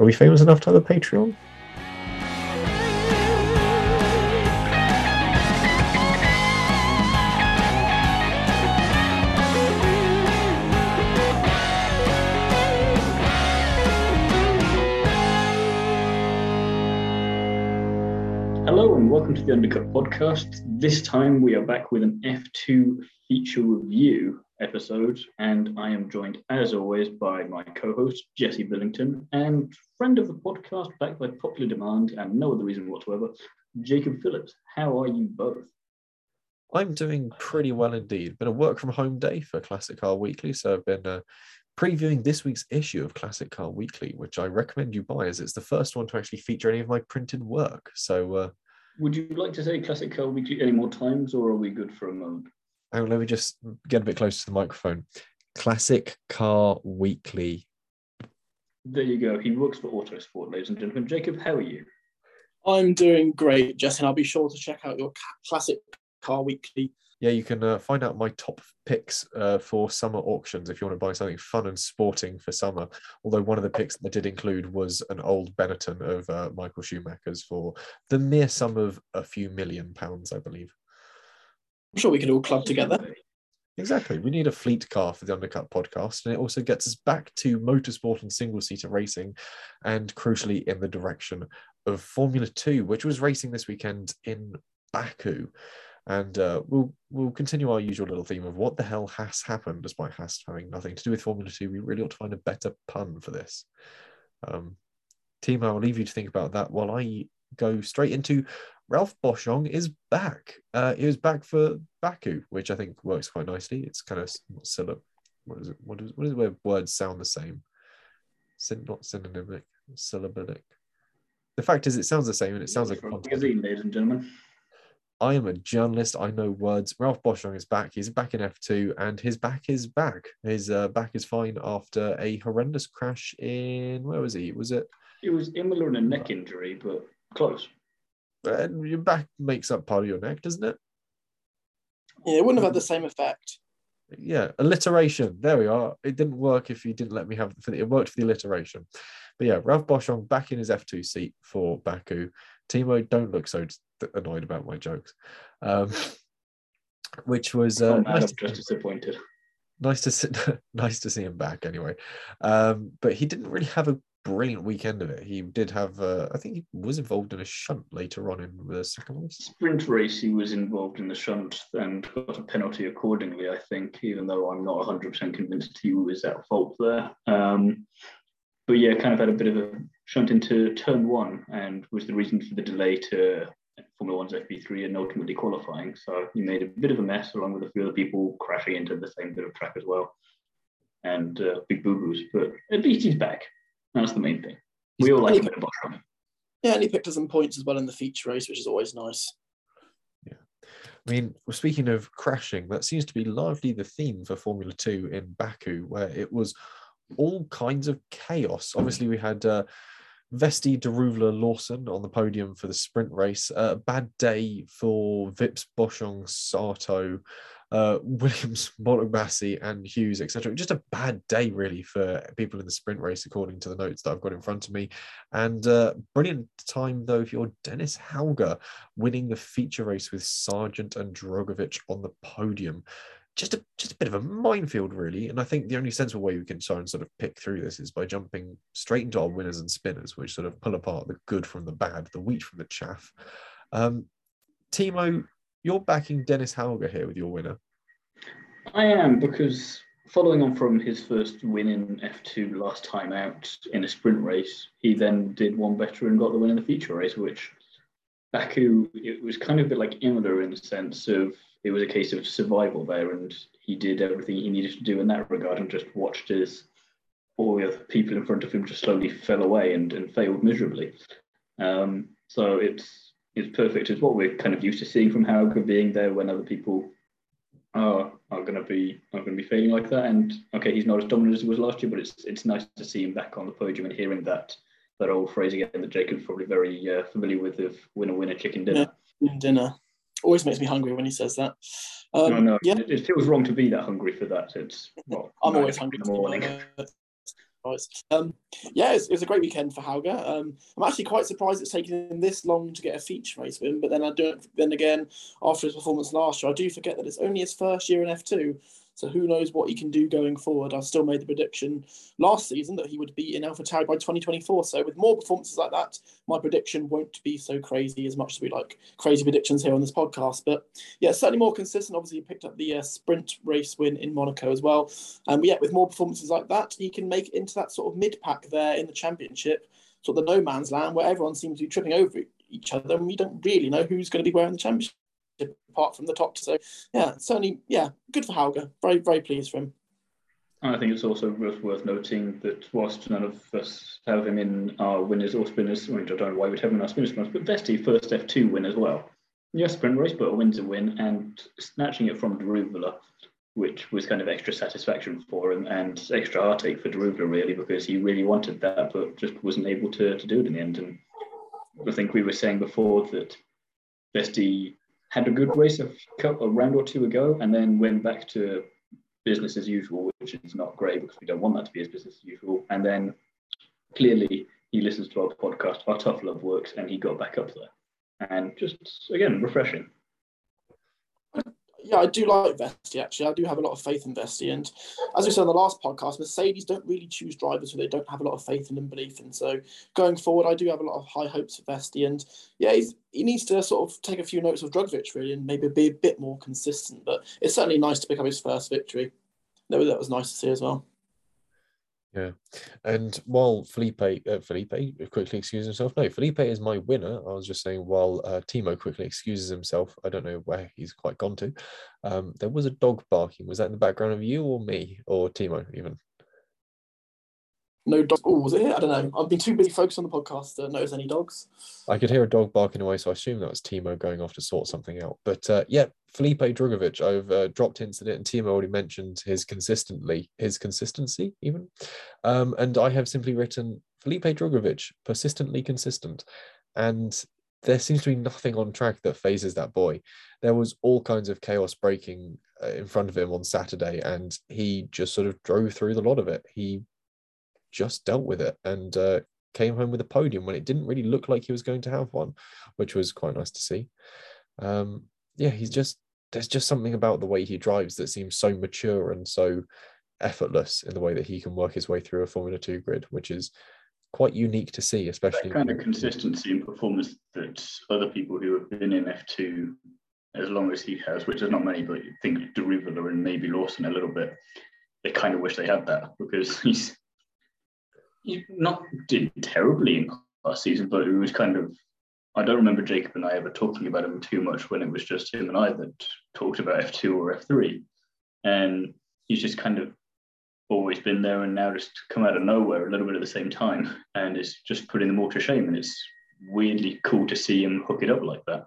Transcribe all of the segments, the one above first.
Are we famous enough to have a Patreon? Hello and welcome to the Undercut Podcast. This time we are back with an F2 feature review episode, and I am joined, as always, by my co host, Jesse Billington, and friend of the podcast, backed by popular demand and no other reason whatsoever, Jacob Phillips. How are you both? I'm doing pretty well indeed. Been a work from home day for Classic Car Weekly, so I've been uh, previewing this week's issue of Classic Car Weekly, which I recommend you buy as it's the first one to actually feature any of my printed work. So, uh, would you like to say Classic Car Weekly any more times, or are we good for a moment? Oh, let me just get a bit closer to the microphone. Classic Car Weekly. There you go. He works for Autosport, ladies and gentlemen. Jacob, how are you? I'm doing great, Justin. I'll be sure to check out your Classic Car Weekly. Yeah, you can uh, find out my top picks uh, for summer auctions if you want to buy something fun and sporting for summer. Although one of the picks that I did include was an old Benetton of uh, Michael Schumacher's for the mere sum of a few million pounds, I believe. I'm sure we could all club together. Exactly. We need a fleet car for the Undercut podcast, and it also gets us back to motorsport and single seater racing, and crucially, in the direction of Formula Two, which was racing this weekend in Baku. And uh, we'll we'll continue our usual little theme of what the hell has happened, despite has having nothing to do with Formula Two. We really ought to find a better pun for this. Um, Thiemo, I'll leave you to think about that while I go straight into Ralph Boschung is back. Uh, he was back for Baku, which I think works quite nicely. It's kind of syllab. What is it? What is what is it where words sound the same? Syn- not synonymic, syllabic. The fact is, it sounds the same, and it sounds like a magazine, ladies and gentlemen. I am a journalist. I know words. Ralph Boschung is back. He's back in F2, and his back is back. His uh, back is fine after a horrendous crash in where was he? Was it? It was Imola and a neck injury, but close. And your back makes up part of your neck, doesn't it? Yeah, it wouldn't have had the same effect. Yeah, alliteration. There we are. It didn't work if you didn't let me have it worked for the alliteration. But yeah, Ralph Boschung back in his F2 seat for Baku. Thiemo, don't look so annoyed about my jokes. Um, which was uh, nice just disappointed. Nice to see, nice to see him back anyway. Um, but he didn't really have a brilliant weekend of it. He did have, uh, I think he was involved in a shunt later on in the second race. Sprint race, he was involved in the shunt and got a penalty accordingly, I think, even though I'm not 100% convinced he was at fault there. Um, but yeah, kind of had a bit of a shunt into turn one and was the reason for the delay to Formula One's FP3 and ultimately qualifying. So he made a bit of a mess along with a few other people crashing into the same bit of track as well. And uh, big boo boos, but at least he's back. That's the main thing. We all like a bit of Bosch Yeah, and he picked up some points as well in the feature race, which is always nice. Yeah. I mean, speaking of crashing, that seems to be largely the theme for Formula Two in Baku, where it was all kinds of chaos. Obviously, we had uh, Vesti Daruvala Lawson on the podium for the sprint race. A uh, bad day for Vips Boschung Sato uh, Williams, Montemassi, and Hughes, etc. Just a bad day, really, for people in the sprint race, according to the notes that I've got in front of me. And uh, brilliant time, though, if you're Dennis Hauger winning the feature race with Sargeant and Drugovich on the podium. Just a just a bit of a minefield, really. And I think the only sensible way we can try and sort of pick through this is by jumping straight into our winners and spinners, which sort of pull apart the good from the bad, the wheat from the chaff. Um, Thiemo, you're backing Dennis Hauger here with your winner. I am because following on from his first win in F2 last time out in a sprint race, he then did one better and got the win in the feature race, which Baku, it was kind of a bit like Imola in the sense of it was a case of survival there, and he did everything he needed to do in that regard and just watched as all the other people in front of him just slowly fell away and, and failed miserably. Um, so it's it's perfect. It's what we're kind of used to seeing from Hauger being there when other people are are going to be are going to be failing like that. And okay, he's not as dominant as he was last year, but it's it's nice to see him back on the podium and hearing that that old phrase again that Jacob's probably very uh, familiar with of winner winner chicken dinner. Yeah, dinner always makes me hungry when he says that. Um, no, no, yeah. it, it, feels wrong to be that hungry for that. It's well, I'm always hungry in the morning. Um, yeah, it was, a great weekend for Hauger. Um, I'm actually quite surprised it's taken him this long to get a feature race win. But then I don't. Then again, after his performance last year, I do forget that it's only his first year in F2. So who knows what he can do going forward? I still made the prediction last season that he would be in AlphaTauri by 2024. So with more performances like that, my prediction won't be so crazy as much as we like crazy predictions here on this podcast. But yeah, certainly more consistent. Obviously, he picked up the uh, sprint race win in Monaco as well. And yeah, with more performances like that, he can make it into that sort of mid pack there in the championship, sort of the no man's land where everyone seems to be tripping over each other, and we don't really know who's going to be wearing the championship apart from the top. So yeah, certainly, yeah, good for Hauger. Very, very pleased for him. I think it's also worth noting that whilst none of us have him in our winners or spinners, I, mean, I don't know why we'd have him in our spinners, but Vesti first F2 win as well. Yes, sprint race, but a win's a win, and snatching it from Daruvala, which was kind of extra satisfaction for him and extra heartache for Daruvala, really, because he really wanted that, but just wasn't able to, to do it in the end. And I think we were saying before that Vesti had a good race a, couple, a round or two ago, and then went back to business as usual, which is not great because we don't want that to be as business as usual. And then clearly he listens to our podcast, our tough love works, and he got back up there. And just again, refreshing yeah, I do like Vesti actually. I do have a lot of faith in Vesti. And as we said on the last podcast, Mercedes don't really choose drivers who they don't have a lot of faith in and belief in. So going forward, I do have a lot of high hopes for Vesti. And yeah, he needs to sort of take a few notes of Drugovich really and maybe be a bit more consistent. But it's certainly nice to pick up his first victory. That was nice to see as well. Yeah, and while Felipe uh, Felipe quickly excuses himself, no, Felipe is my winner. I was just saying while uh, Thiemo quickly excuses himself, I don't know where he's quite gone to. Um, there was a dog barking. Was that in the background of you or me or Thiemo even? No dogs. Oh, was it? I don't know. I've been too busy focused on the podcast to notice any dogs. I could hear a dog barking away, so I assume that was Thiemo going off to sort something out. But uh, yeah, Felipe Drugovich, I've uh, dropped hints it, and Thiemo already mentioned his consistently, his consistency even. Um, and I have simply written Felipe Drugovich, persistently consistent. And there seems to be nothing on track that phases that boy. There was all kinds of chaos breaking uh, in front of him on Saturday, and he just sort of drove through the lot of it. He just dealt with it and uh, came home with a podium when it didn't really look like he was going to have one, which was quite nice to see. Um, yeah, he's just there's just something about the way he drives that seems so mature and so effortless in the way that he can work his way through a Formula Two grid, which is quite unique to see, especially that kind of consistency in performance that other people who have been in F2 as long as he has, which is not many, but you think Daruvala and maybe Lawson a little bit, they kind of wish they had that because he's he not did terribly in last season, but it was kind of. I don't remember Jacob and I ever talking about him too much when it was just him and I that talked about F2 or F3. And he's just kind of always been there and now just come out of nowhere a little bit at the same time. And it's just putting them all to shame. And it's weirdly cool to see him hook it up like that.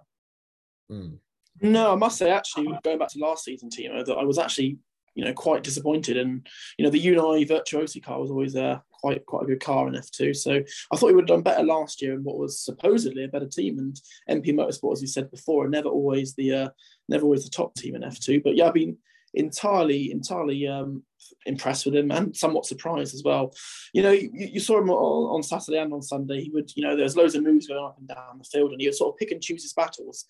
Mm. No, I must say, actually, going back to last season, Thiemo, that I was actually, you know, quite disappointed. And, you know, the UNI-Virtuosi car was always there quite quite a good car in F2. So I thought he would have done better last year in what was supposedly a better team. And MP Motorsport, as you said before, are never always the uh, never always the top team in F2. But yeah, I've been entirely entirely um, impressed with him and somewhat surprised as well. You know, you, you saw him on, Saturday and on Sunday. He would, you know, there's loads of moves going up and down the field, and he would sort of pick and choose his battles.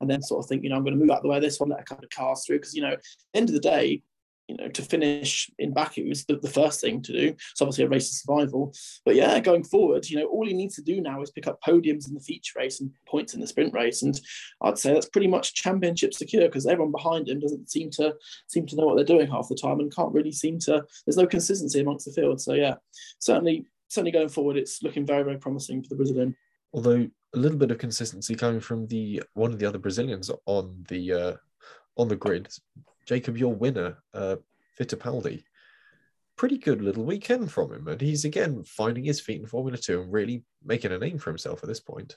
And then sort of think, you know, I'm going to move out the way this one, let a couple of cars through. Because, you know, end of the day, you know, to finish in Baku is the, the first thing to do. It's obviously a race of survival. But yeah, going forward, you know, all he needs to do now is pick up podiums in the feature race and points in the sprint race. And I'd say that's pretty much championship secure because everyone behind him doesn't seem to seem to know what they're doing half the time and can't really seem to there's no consistency amongst the field. So yeah, certainly certainly going forward, it's looking very, very promising for the Brazilian. Although a little bit of consistency coming from the one of the other Brazilians on the uh, on the grid, Jacob, your winner, uh, Fittipaldi. Pretty good little weekend from him, and he's again finding his feet in Formula Two and really making a name for himself at this point.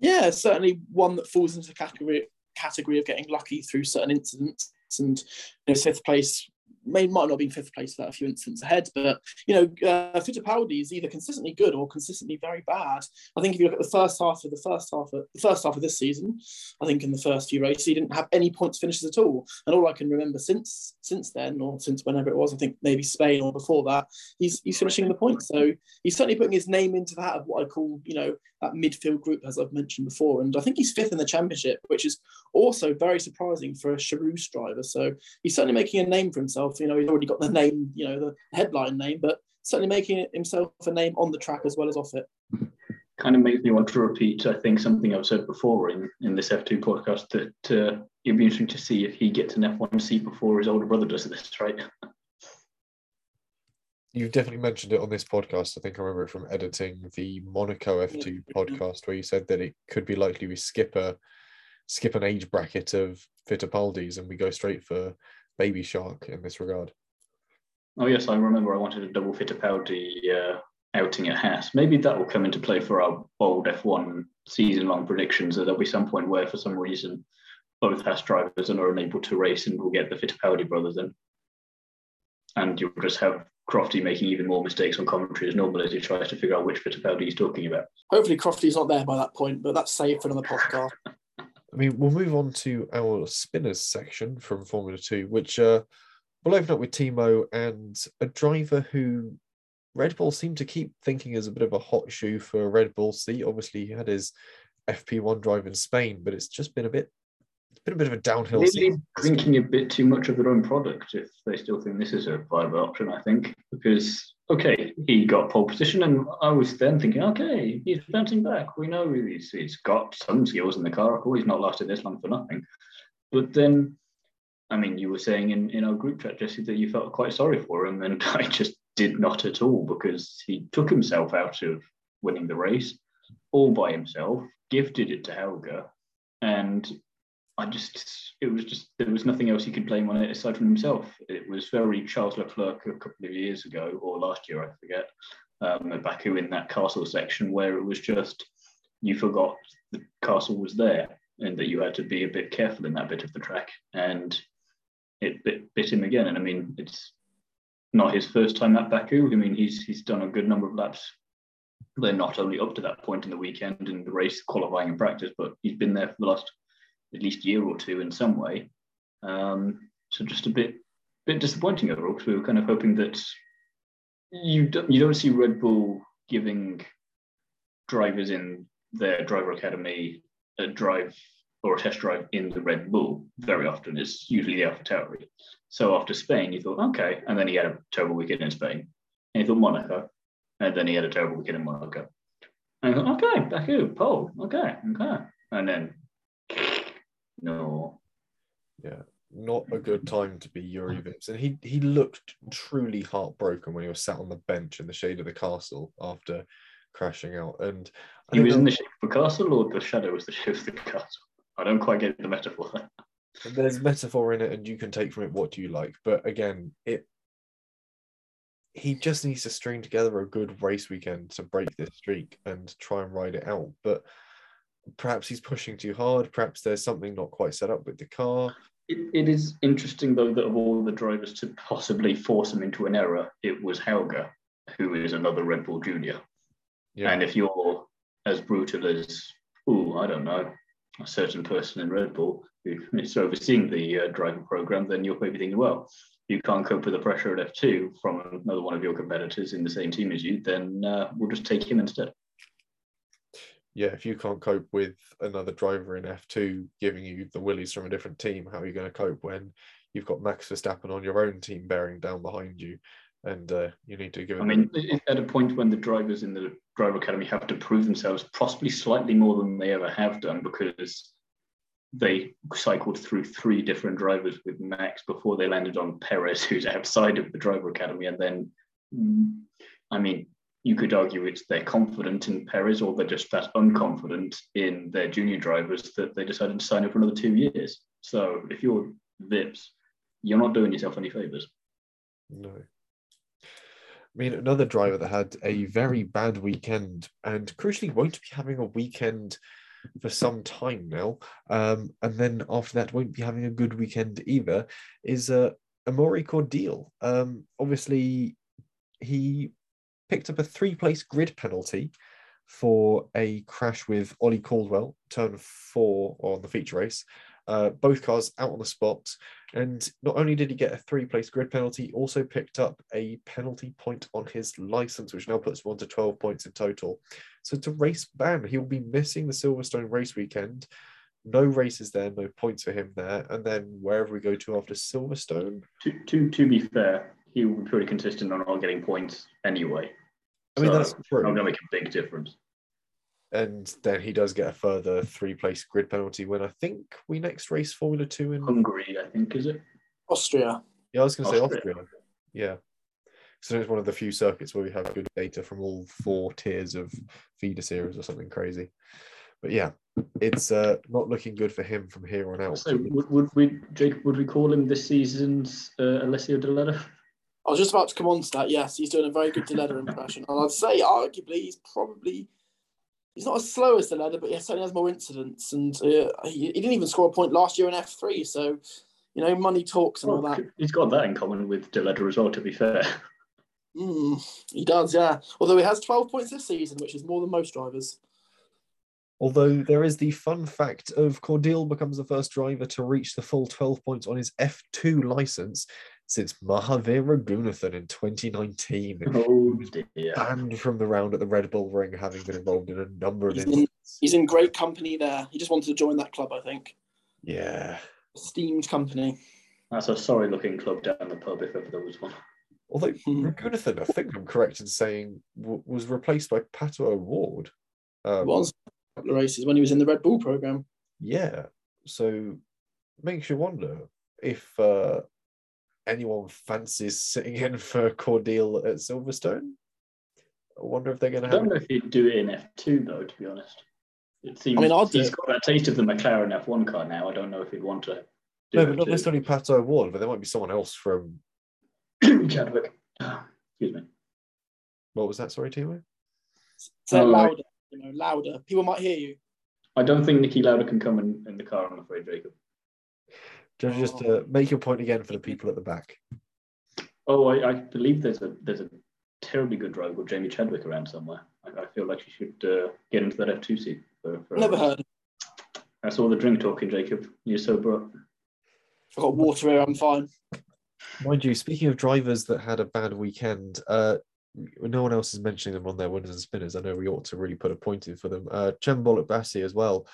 Yeah, certainly one that falls into the category category of getting lucky through certain incidents. And you know, fifth place may might not been fifth place without a few incidents ahead, but you know, uh, Fittipaldi is either consistently good or consistently very bad. I think if you look at the first half of the first half of the first half of this season, I think in the first few races he didn't have any points finishes at all. And all I can remember since since then, or since whenever it was, I think maybe Spain or before that, he's he's finishing the points. So he's certainly putting his name into that of what I call, you know, that midfield group as I've mentioned before. And I think he's fifth in the championship, which is also very surprising for a Charouz driver. So he's certainly making a name for himself. You know, he's already got the name, you know, the headline name, but certainly making himself a name on the track as well as off it. Kind of makes me want to repeat, I think, something I've said before in, in this F2 podcast that uh, it'd be interesting to see if he gets an F1 seat before his older brother does this, right? You've definitely mentioned it on this podcast. I think I remember it from editing the Monaco F2 podcast where you said that it could be likely we skip a skip an age bracket of Fittipaldi's and we go straight for Baby Shark in this regard. Oh yes, I remember. I wanted a double fit Fittipaldi uh, outing at Haas. Maybe that will come into play for our bold F1 season-long predictions. That there'll be some point where, for some reason, both Haas drivers are unable to race, and we'll get the Fittipaldi brothers in, and you'll just have Crofty making even more mistakes on commentary as normal as he tries to figure out which Fittipaldi he's talking about. Hopefully, Crofty's not there by that point, but that's saved for another podcast. I mean, we'll move on to our spinners section from Formula Two, which uh, we'll open up with Timo and a driver who Red Bull seemed to keep thinking is a bit of a hot shoe for a Red Bull seat. Obviously, he had his FP1 drive in Spain, but it's just been a bit, it's a bit of a downhill. Maybe drinking a bit too much of their own product if they still think this is a viable option. I think because okay, he got pole position, and I was then thinking, okay, he's bouncing back. We know he's, he's got some skills in the car. Of He's not lasted this long for nothing. But then, I mean, you were saying in, in our group chat, Jesse, that you felt quite sorry for him, and I just did not at all because he took himself out of winning the race all by himself, gifted it to Hauger, and I just, it was just, there was nothing else he could blame on it aside from himself. It was very Charles Leclerc a couple of years ago, or last year, I forget, um, at Baku in that castle section where it was just, you forgot the castle was there and that you had to be a bit careful in that bit of the track. And it bit, bit him again. And I mean, it's not his first time at Baku. I mean, he's he's done a good number of laps. They're not only up to that point in the weekend in the race, qualifying and practice, but he's been there for the last at least year or two in some way. Um, so just a bit bit disappointing overall because we were kind of hoping that you don't, you don't see Red Bull giving drivers in their driver academy a drive or a test drive in the Red Bull very often. It's usually the AlphaTauri. So after Spain, you thought, okay, and then he had a terrible weekend in Spain. And you thought Monaco, and then he had a terrible weekend in Monaco. And you thought, okay, Baku, pole, okay, okay. And then no. Yeah, not a good time to be Jüri Vips. And he he looked truly heartbroken when he was sat on the bench in the shade of the castle after crashing out. And I he was know- in the shape of the castle, or the shadow was the shape of the castle. I don't quite get the metaphor. there. there's metaphor in it, and you can take from it what you like. But again, it he just needs to string together a good race weekend to break this streak and try and ride it out. But perhaps he's pushing too hard. Perhaps there's something not quite set up with the car. It, it is interesting, though, that of all the drivers to possibly force him into an error, it was Hauger, who is another Red Bull junior. Yeah, And if you're as brutal as, oh, I don't know, a certain person in Red Bull who is overseeing the uh, driving program, then you're maybe thinking, well, you can't cope with the pressure at F2 from another one of your competitors in the same team as you, then uh, we'll just take him instead. Yeah. If you can't cope with another driver in F2 giving you the willies from a different team, how are you going to cope when you've got Max Verstappen on your own team bearing down behind you, and uh, you need to give I mean, at a point when the drivers in the driver academy have to prove themselves possibly slightly more than they ever have done because they cycled through three different drivers with Max before they landed on Perez, who's outside of the driver academy. And then, mm, I mean, you could argue it's they're confident in Perez or they're just that unconfident in their junior drivers that they decided to sign up for another two years. So if you're Vips, you're not doing yourself any favors. No. I mean, another driver that had a very bad weekend and crucially won't be having a weekend for some time now. Um, and then after that, won't be having a good weekend either, is uh, Amaury Cordeel. Um, obviously, he picked up a three-place grid penalty for a crash with Ollie Caldwell, turn four on the feature race. Uh, both cars out on the spot. And not only did he get a three place grid penalty, also picked up a penalty point on his license, which now puts him on to 12 points in total. So a race ban. He'll be missing the Silverstone race weekend. No races there, no points for him there. And then wherever we go to after Silverstone. To, to, to be fair, he will be pretty consistent on not getting points anyway. I mean, So, that's true. Not going to make a big difference. and then he does get a further three place grid penalty when I think we next race Formula Two in. Hungary, I think, is it? Austria. Yeah, I was going to say Austria. Austria. Yeah. So it's one of the few circuits where we have good data from all four tiers of feeder series or something crazy. But yeah, it's uh, not looking good for him from here on out. So would, would we, Jake, would we call him this season's uh, Alessio Deledda? I was just about to come on to that. Yes, he's doing a very good Deledda impression. And I'd say, arguably, he's probably he's not as slow as Deledda, but he certainly has more incidents. And uh, he, he didn't even score a point last year in F3. So, you know, money talks and all that. He's got that in common with Deledda as well, to be fair. Mm, he does, yeah. Although he has 12 points this season, which is more than most drivers. Although there is the fun fact of Cordeel becomes the first driver to reach the full 12 points on his F2 license since Mahavir Raghunathan in 2019. Oh dear. Banned from the round at the Red Bull Ring, having been involved in a number of He's in- incidents. He's in great company there. He just wanted to join that club, I think. Yeah. Esteemed company. That's a sorry looking club down the pub if ever there was one. Although Hmm. Raghunathan, I think I'm correct in saying, w- was replaced by Pato O'Ward. Um, was a couple of races when he was in the Red Bull program. Yeah. So makes you wonder if uh, anyone fancies sitting in for Cordeel at Silverstone. I wonder if they're going to I don't know if he'd do it in F2 though, to be honest. It seems I mean, I'd he's it. got that taste of the McLaren F1 car now. I don't know if he'd want to do No, but not necessarily Pato O'Ward, but there might be someone else from. Chadwick. Ah, Excuse me. What was that? Sorry, Thiemo? Say it Oh, right. louder, you know, louder. People might hear you. I don't think Niki Lauda can come in, in the car, I'm afraid, Jacob. Just, just uh, make your point again for the people at the back. Oh, I, I believe there's a there's a terribly good driver called Jamie Chadwick around somewhere. I, I feel like she should uh, get into that F2 seat. For, for Never heard. That's all the drink talking, Jacob. You're sober up. I've got water here. I'm fine. Mind you, speaking of drivers that had a bad weekend, uh, no one else is mentioning them on their winners and spinners. I know we ought to really put a point in for them. Uh, Cem Bolukbasi as well,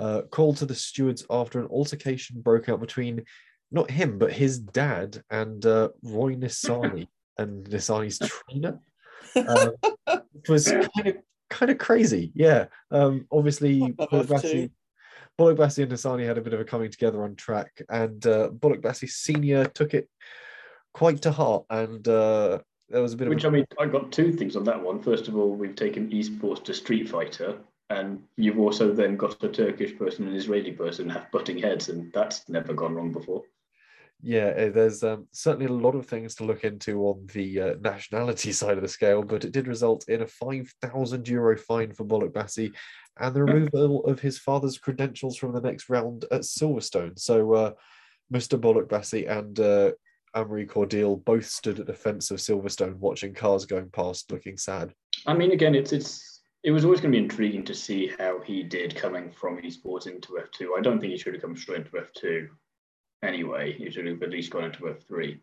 uh, called to the stewards after an altercation broke out between not him, but his dad and uh, Roy Nissany and Nissany's trainer. Um, it was kind of kind of crazy. Yeah. Um, obviously, What the Bollock F2? Bassi, Bolukbasi and Nissany had a bit of a coming together on track, and uh, Bolukbasi Senior took it quite to heart, and uh, there was a bit of Which of I mean, I got two things on that one. First of all, we've taken esports to Street Fighter, and you've also then got a Turkish person and an Israeli person have butting heads, and that's never gone wrong before. yeah. uh, There's um, certainly a lot of things to look into on the uh, nationality side of the scale, but it did result in a five thousand euro fine for Bolukbasi and the removal of his father's credentials from the next round at Silverstone. So, uh, Mr. Bolukbasi and uh, Amaury both stood at the fence of Silverstone, watching cars going past, looking sad. I mean, again, it's it's it was always going to be intriguing to see how he did coming from esports into F2. I don't think he should have come straight into F2 anyway. He should have at least gone into F3,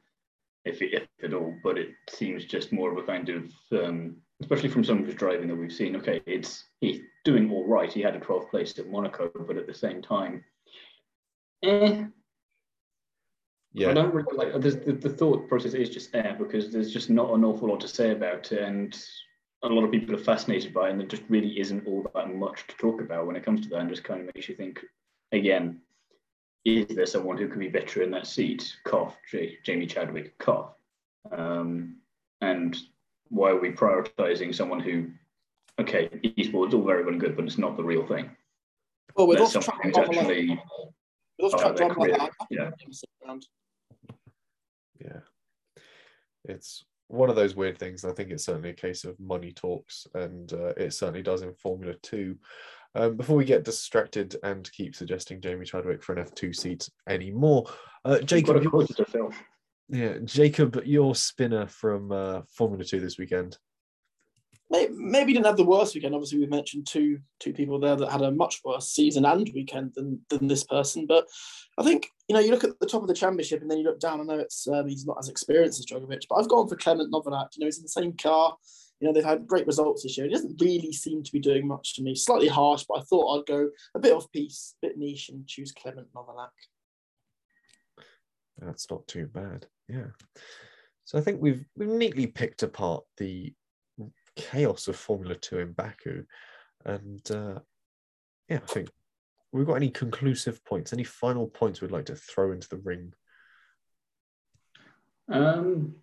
if, if at all. But it seems just more of a kind of, um, especially from some of his driving that we've seen. Okay, it's he's doing all right. He had a 12th place at Monaco, but at the same time, eh, Yeah. I don't really like there's, the, the thought process is just there because there's just not an awful lot to say about it, and a lot of people are fascinated by and there just really isn't all that much to talk about when it comes to that, and just kind of makes you think again: is there someone who could be better in that seat? Cough, J- Jamie Chadwick, cough, um, and why are we prioritizing someone who? Okay, esports all very well and good, but it's not the real thing. Well, with There's off someone track who's drama like, actually with off part track of their drama like career, that, yeah. I sit around. yeah. It's one of those weird things. I think it's certainly a case of money talks, and uh, it certainly does in Formula Two. Um, before we get distracted and keep suggesting Jamie Chadwick for an F2 seat anymore, uh, Jacob, a you- quota to fill. Yeah, Jacob, your spinner from uh, Formula Two this weekend. Maybe, maybe didn't have the worst weekend. Obviously, we mentioned two two people there that had a much worse season and weekend than than this person. But I think you know you look at the top of the championship and then you look down. I know it's um, he's not as experienced as Drugovich, but I've gone for Clement Novalak. You know, he's in the same car. You know, they've had great results this year. He doesn't really seem to be doing much to me. Slightly harsh, but I thought I'd go a bit off piece, a bit niche, and choose Clement Novalak. That's not too bad. Yeah. So I think we've we've neatly picked apart the chaos of Formula Two in Baku, and uh, yeah, I think we've got any conclusive points, any final points we'd like to throw into the ring. Um,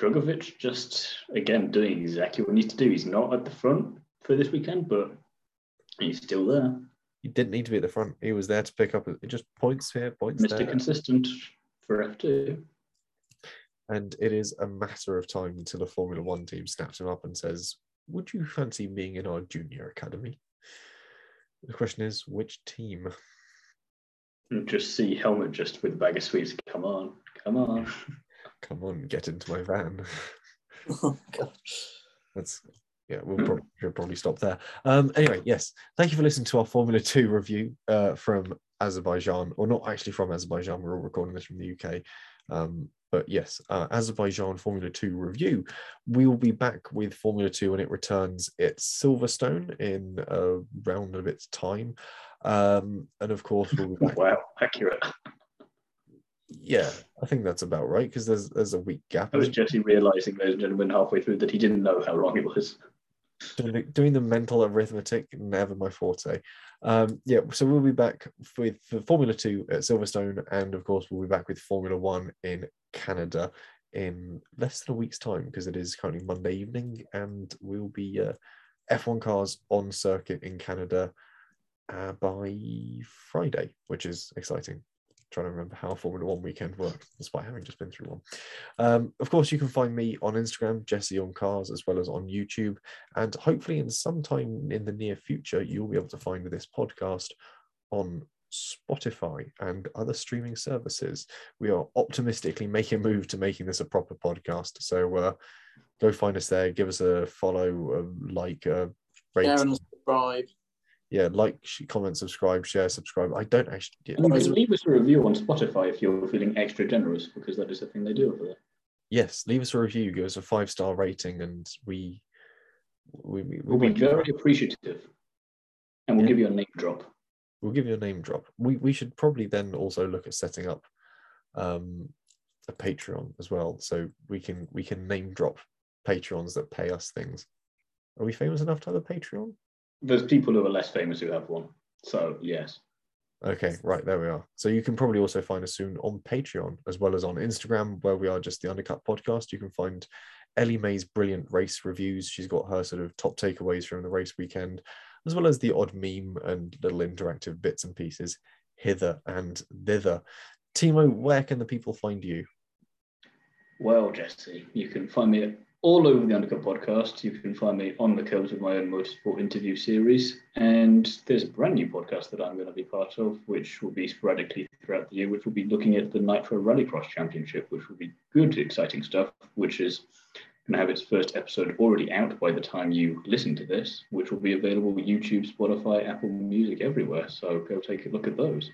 Drugovich just again doing exactly what he needs to do. He's not at the front for this weekend, but he's still there. He didn't need to be at the front. He was there to pick up just points here, points Mr. there. Consistent for F2. And it is a matter of time until a Formula One team snaps him up and says, Would you fancy being in our junior academy? The question is, which team? Just see Helmut just with a bag of sweets. Come on, come on. Come on, get into my van. Oh, God. That's yeah, we'll probably, should probably stop there. Um, anyway, yes, thank you for listening to our Formula Two review uh, from Azerbaijan, or not actually from Azerbaijan. We're all recording this from the UK. Um, but yes, uh, Azerbaijan Formula Two review. We will be back with Formula Two when it returns at Silverstone in around a bit's time. Um, and of course, we'll be back. Wow, accurate. yeah, I think that's about right because there's there's a week gap. That was Jesse realizing, ladies and gentlemen, halfway through that he didn't know how long it was. Doing the, doing the mental arithmetic never my forte. Um yeah so we'll be back with for formula 2 at silverstone and of course we'll be back with formula 1 in canada in less than a week's time because it is currently monday evening and we'll be uh, f1 cars on circuit in canada uh, by friday which is exciting trying to remember how Formula One weekend worked, despite having just been through one. Um, of course, you can find me on Instagram, Jesse on Cars, as well as on YouTube, and hopefully, in some time in the near future, you'll be able to find this podcast on Spotify and other streaming services. We are optimistically making a move to making this a proper podcast, so uh, go find us there, give us a follow, a like, a rate. Share and subscribe. Yeah, like, comment, subscribe, share, subscribe. I don't actually. yeah, can leave us a review on Spotify if you're feeling extra generous, because that is a thing they do over there. yes, leave us a review, give us a five star rating, and we we, we We'll be very appreciative. And we'll Yeah. give you a name drop. we'll give you a name drop. We we should probably then also look at setting up um, a Patreon as well, so we can we can name drop Patreons that pay us things. Are we famous enough to have a Patreon? There's people who are less famous who have one. So, yes. Okay, right there we are. So you can probably also find us soon on Patreon as well as on Instagram, where we are just the Undercut Podcast. You can find Ellie May's brilliant race reviews. She's got her sort of top takeaways from the race weekend, as well as the odd meme and little interactive bits and pieces hither and thither. Thiemo, where can the people find you? Well, Jesse, you can find me all over the Undercut podcast. You can find me on the covers of my own motorsport interview series. And there's a brand new podcast that I'm going to be part of, which will be sporadically throughout the year, which will be looking at the Nitro Rallycross Championship, which will be good, exciting stuff, which is going to have its first episode already out by the time you listen to this, which will be available YouTube, Spotify, Apple Music, everywhere. So go take a look at those.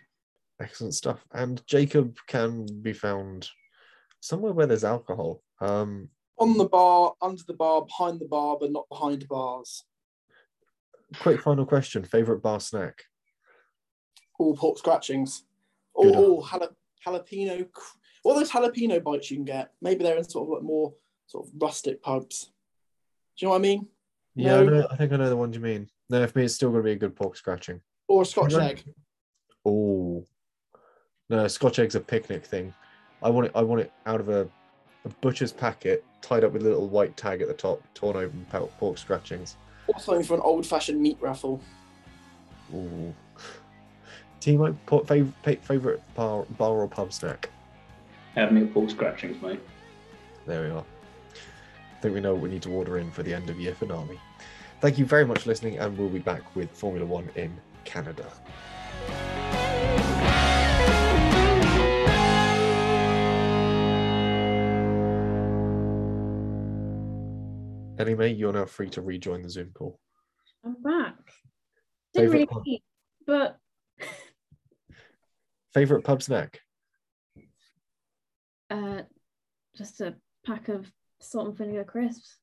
Excellent stuff. And Jacob can be found somewhere where there's alcohol. Um, On the bar, under the bar, behind the bar, but not behind bars. quick final question: favorite bar snack? All pork scratchings. Good. Or jala- jalapeno. are those jalapeno bites you can get? Maybe they're in sort of like more sort of rustic pubs. Do you know what I mean? Yeah, I, know, I think I know the one you mean. No, for me, it's still going to be a good pork scratching. Or a Scotch egg. Oh, no, Scotch egg's a picnic thing. I want it. I want it out of a, a butcher's packet, tied up with a little white tag at the top, torn open pork scratchings. Or something for an old fashioned meat raffle. Ooh. Thiemo, por- fav- fa- favorite bar, bar or pub snack? Have me at pork scratchings, mate. There we are. I think we know what we need to order in for the end of year finale. Thank you very much for listening, and we'll be back with Formula One in Canada. May, you're now free to rejoin the Zoom call. I'm back. Didn't really Favourite pub? eat, but Favorite pub snack? uh, just a pack of salt and vinegar crisps.